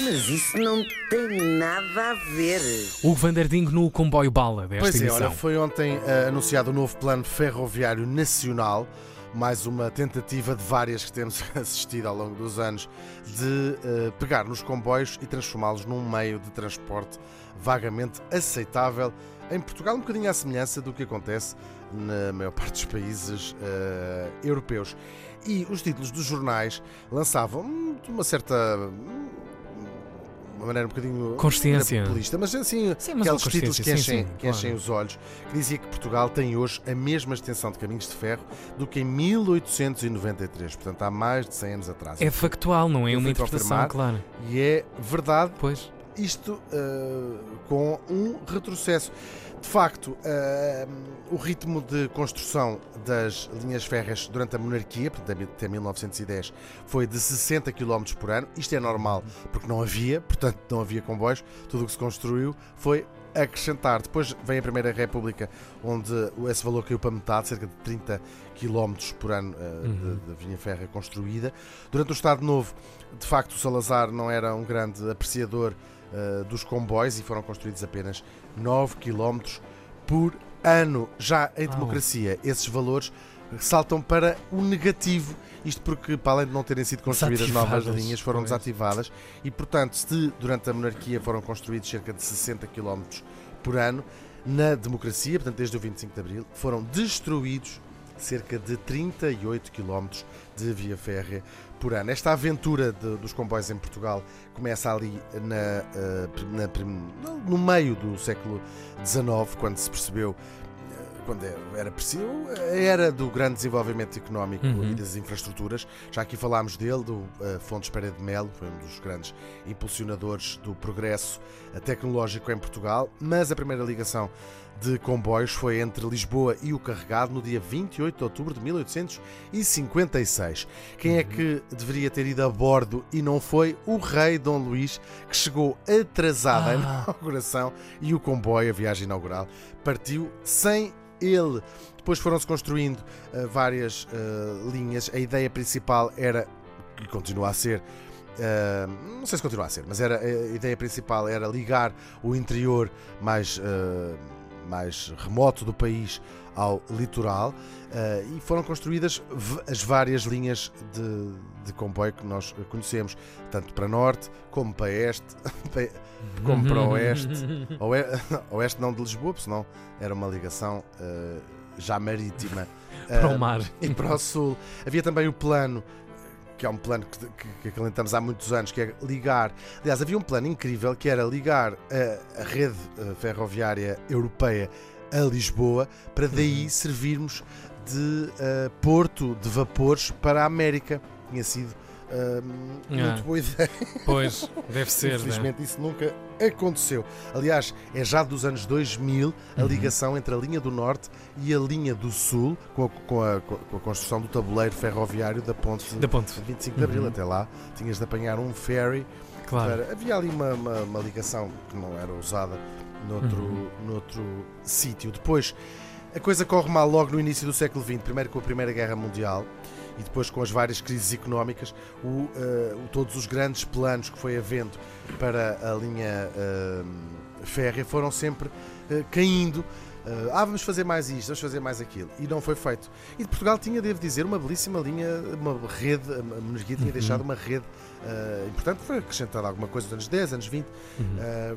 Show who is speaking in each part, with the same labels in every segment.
Speaker 1: Mas isso não tem nada a ver.
Speaker 2: Hugo Vanderding no comboio bala desta
Speaker 3: Pois é, olha, foi ontem eh, anunciado o novo Plano Ferroviário Nacional, mais uma tentativa de várias que temos assistido ao longo dos anos de eh, pegar nos comboios e transformá-los num meio de transporte vagamente aceitável em Portugal, um bocadinho à semelhança do que acontece na maior parte dos países eh, europeus. E os títulos dos jornais lançavam hum, de uma certa. Uma maneira um bocadinho
Speaker 2: Consciência.
Speaker 3: populista, mas assim,
Speaker 2: Sim, mas
Speaker 3: aqueles títulos que enchem,
Speaker 2: sim, sim,
Speaker 3: que enchem
Speaker 2: claro.
Speaker 3: os olhos, que dizia que Portugal tem hoje a mesma extensão de caminhos de ferro do que em 1893, portanto há mais de 100 anos atrás.
Speaker 2: É factual, não é
Speaker 3: Eu
Speaker 2: uma interpretação, claro.
Speaker 3: E é verdade
Speaker 2: Pois.
Speaker 3: Isto uh, com um retrocesso. De facto, uh, o ritmo de construção das linhas férreas durante a monarquia, até 1910, foi de 60 km por ano. Isto é normal, porque não havia, portanto, não havia comboios. Tudo o que se construiu foi acrescentar. Depois vem a Primeira República, onde esse valor caiu para metade, cerca de 30 km por ano uh,
Speaker 2: Uhum.
Speaker 3: de, de linha férrea construída. Durante o Estado Novo, de facto, o Salazar não era um grande apreciador uh, dos comboios e foram construídos apenas 9 km por ano. Já em democracia, esses valores saltam para o negativo. Isto porque, para além de não terem sido construídas novas linhas, foram
Speaker 2: pois.
Speaker 3: desativadas e, portanto, se durante a monarquia foram construídos cerca de 60 km por ano, na democracia, portanto, desde o 25 de Abril, foram destruídos cerca de 38 km de via férrea por ano. Esta aventura de- dos comboios em Portugal começa ali na, eh, na no meio do século XIX, quando se percebeu eh, quando era preciso, a era do grande desenvolvimento económico
Speaker 2: Uhum.
Speaker 3: e das infraestruturas. Já aqui falámos dele, do eh, Fontes Pereira de Melo, foi um dos grandes impulsionadores do progresso tecnológico em Portugal, mas a primeira ligação de comboios foi entre Lisboa e o Carregado no dia 28 de outubro de 1856. Quem é que deveria ter ido a bordo e não foi? O rei Dom Luís, que chegou atrasado à
Speaker 2: Ah.
Speaker 3: inauguração e o comboio, a viagem inaugural, partiu sem ele. Depois foram-se construindo eh, várias eh, linhas. A ideia principal era, e continua a ser, eh, não sei se continua a ser, mas era, a ideia principal era ligar o interior mais, eh, mais remoto do país ao litoral eh, e foram construídas as várias linhas de, de comboio que nós conhecemos, tanto para norte como para este, como para oeste. Oe- Oeste não de Lisboa, porque senão era uma ligação eh, já marítima.
Speaker 2: Para
Speaker 3: Eh,
Speaker 2: o mar.
Speaker 3: e para o sul. Havia também o plano, que é um plano que, que, que acalentamos há muitos anos, que é ligar. Aliás, havia um plano incrível que era ligar a, a rede eh, ferroviária europeia a Lisboa, para daí servirmos de eh, porto de vapores para a América. Tinha sido eh,
Speaker 2: Ah.
Speaker 3: muito boa ideia.
Speaker 2: Pois, deve ser. né?
Speaker 3: Infelizmente isso nunca aconteceu. Aliás, é já dos anos 2000 a
Speaker 2: Uhum.
Speaker 3: ligação entre a linha do Norte e a linha do Sul, com a, com a- com a construção do tabuleiro ferroviário da ponte
Speaker 2: Da ponte.
Speaker 3: 25 de Abril.
Speaker 2: Uhum.
Speaker 3: Até lá tinhas de apanhar um ferry.
Speaker 2: Claro.
Speaker 3: para- Havia ali uma, uma- uma ligação que não era usada noutro,
Speaker 2: Uhum.
Speaker 3: noutro sítio. Depois, a coisa corre mal logo no início do século XX, primeiro com a Primeira Guerra Mundial e depois com as várias crises económicas, o, o- todos os grandes planos que foi havendo para a linha eh, férrea foram sempre eh, caindo. Ah, vamos fazer mais isto, vamos fazer mais aquilo. E não foi feito. E de Portugal tinha, devo dizer, uma belíssima linha, uma rede, a monarquia tinha
Speaker 2: Uhum.
Speaker 3: deixado uma rede importante, foi acrescentada alguma coisa nos anos 10, anos 20,
Speaker 2: Uhum.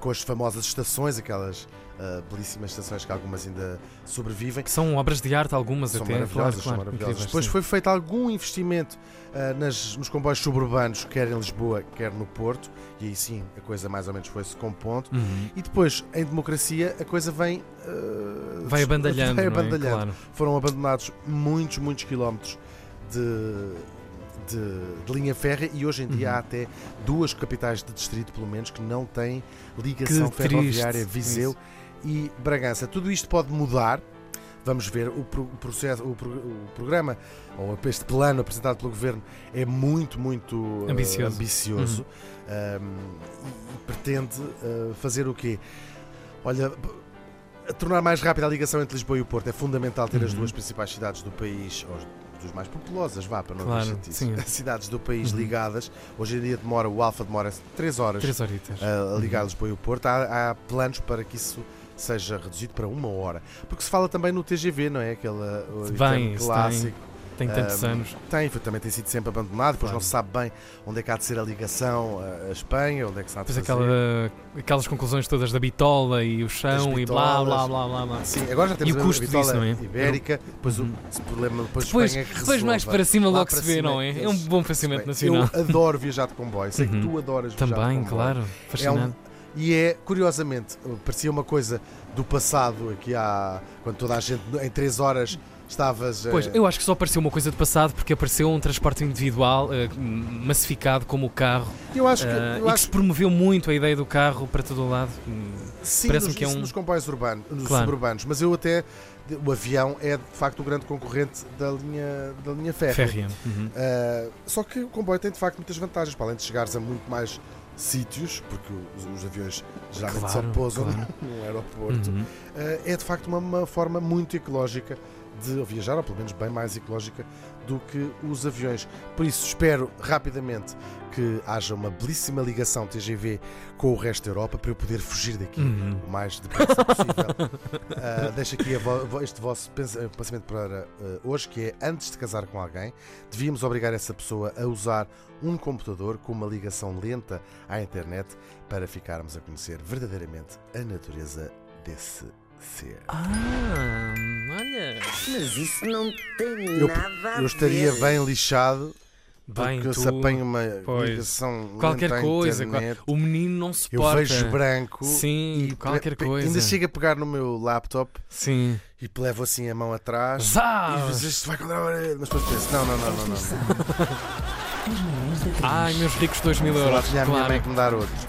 Speaker 3: com as famosas estações, aquelas eh, belíssimas estações que algumas ainda sobrevivem.
Speaker 2: São obras de arte, algumas
Speaker 3: São
Speaker 2: até.
Speaker 3: maravilhosas,
Speaker 2: claro,
Speaker 3: são
Speaker 2: claro,
Speaker 3: maravilhosas. Depois
Speaker 2: sim.
Speaker 3: foi feito algum investimento ah, nas, nos comboios suburbanos, quer em Lisboa, quer no Porto, e aí sim a coisa mais ou menos foi-se compondo.
Speaker 2: Uhum.
Speaker 3: E depois, em democracia, a coisa vem. ah,
Speaker 2: Vai abandalhando,
Speaker 3: vai
Speaker 2: é?
Speaker 3: abandalhando.
Speaker 2: Claro.
Speaker 3: Foram abandonados muitos, muitos quilómetros de, de, de linha férrea e hoje em dia
Speaker 2: Uhum.
Speaker 3: há até duas capitais de distrito, pelo menos, que não têm ligação
Speaker 2: Que triste,
Speaker 3: ferroviária Viseu
Speaker 2: isso.
Speaker 3: E Bragança. Tudo isto pode mudar. Vamos ver, o, pro- o processo, o, pro- o programa, ou este plano apresentado pelo Governo, é muito, muito eh,
Speaker 2: Ambicioso.
Speaker 3: ambicioso um, e, pretende eh, fazer o quê? Olha, tornar mais rápida a ligação entre Lisboa e o Porto é fundamental ter as
Speaker 2: Uhum.
Speaker 3: duas principais cidades do país, ou dos mais populosas, vá, para não
Speaker 2: Claro,
Speaker 3: haver chatice.
Speaker 2: sim.
Speaker 3: cidades do país
Speaker 2: Uhum.
Speaker 3: ligadas. Hoje em dia demora, o Alfa demora 3 horas
Speaker 2: Três horitas.
Speaker 3: a, a ligar
Speaker 2: Uhum.
Speaker 3: Lisboa e o Porto. Há, há planos para que isso seja reduzido para uma hora. Porque se fala também no TGV, não é? Aquele o
Speaker 2: Bem,
Speaker 3: clássico.
Speaker 2: Tem tantos
Speaker 3: Ahm,
Speaker 2: anos.
Speaker 3: Tem, também tem sido sempre abandonado, depois
Speaker 2: Claro.
Speaker 3: não se sabe bem onde é que há de ser a ligação a, a Espanha, onde é que se há de
Speaker 2: Depois
Speaker 3: fazer.
Speaker 2: aquela, aquelas conclusões todas da bitola e o chão e blá blá blá blá blá.
Speaker 3: Sim, agora já temos
Speaker 2: E o
Speaker 3: a
Speaker 2: custo
Speaker 3: bitola
Speaker 2: disso, não é?
Speaker 3: ibérica, depois
Speaker 2: Uhum.
Speaker 3: o esse problema depois,
Speaker 2: Depois,
Speaker 3: Espanha é que
Speaker 2: depois mais para cima logo se
Speaker 3: para
Speaker 2: vê,
Speaker 3: cima
Speaker 2: não é? É um
Speaker 3: eles-
Speaker 2: bom pensamento nacional.
Speaker 3: Eu adoro viajar de comboio, sei que
Speaker 2: Uhum.
Speaker 3: tu adoras viajar de
Speaker 2: Também,
Speaker 3: comboio.
Speaker 2: claro. Fascinante.
Speaker 3: E é, curiosamente, parecia uma coisa do passado, aqui há. quando toda a gente em 3 horas estavas.
Speaker 2: Pois,
Speaker 3: eh,
Speaker 2: eu acho que só apareceu uma coisa de passado porque apareceu um transporte individual eh, massificado como o carro
Speaker 3: eu acho que.
Speaker 2: eh,
Speaker 3: eu
Speaker 2: e que
Speaker 3: acho
Speaker 2: se promoveu muito a ideia do carro para todo o lado. Hum,
Speaker 3: Sim,
Speaker 2: Parece-me que é um-
Speaker 3: nos comboios urbanos, nos
Speaker 2: Claro.
Speaker 3: suburbanos, mas eu até. O avião é de facto o grande concorrente da linha, da linha férrea.
Speaker 2: Férrea. Uhum.
Speaker 3: Uh, só que o comboio tem de facto muitas vantagens, para além de chegares a muito mais sítios, porque os, os aviões geralmente só
Speaker 2: Claro,
Speaker 3: pousam
Speaker 2: claro.
Speaker 3: no aeroporto,
Speaker 2: Uhum.
Speaker 3: uh, é de facto uma, uma forma muito ecológica de viajar, ou pelo menos bem mais ecológica do que os aviões. Por isso espero rapidamente que haja uma belíssima ligação TGV com o resto da Europa para eu poder fugir daqui
Speaker 2: Uhum.
Speaker 3: o mais depressa possível. Uh, deixo aqui vo- este vosso pens- pensamento para uh, hoje, que é antes de casar com alguém, devíamos obrigar essa pessoa a usar um computador com uma ligação lenta à internet para ficarmos a conhecer verdadeiramente a natureza desse ser.
Speaker 2: Ah, olha.
Speaker 1: Mas isso não tem
Speaker 3: Eu-
Speaker 1: nada a
Speaker 3: Eu estaria
Speaker 1: ver.
Speaker 3: bem lixado
Speaker 2: Bem,
Speaker 3: porque
Speaker 2: tu,
Speaker 3: se apanho uma
Speaker 2: pois.
Speaker 3: ligação
Speaker 2: qualquer coisa.
Speaker 3: internet,
Speaker 2: O menino não se
Speaker 3: eu vejo branco
Speaker 2: Sim,
Speaker 3: e
Speaker 2: qualquer coisa.
Speaker 3: ainda chego a pegar no meu laptop
Speaker 2: Sim.
Speaker 3: e levo assim a mão atrás
Speaker 2: Zá!
Speaker 3: e diz, isto vai contra a parede. Mas depois penso, não, não, não, não, não. não.
Speaker 2: Ai, meus ricos 2 mil euros.
Speaker 3: a minha
Speaker 2: Claro.
Speaker 3: mãe que me dar outros.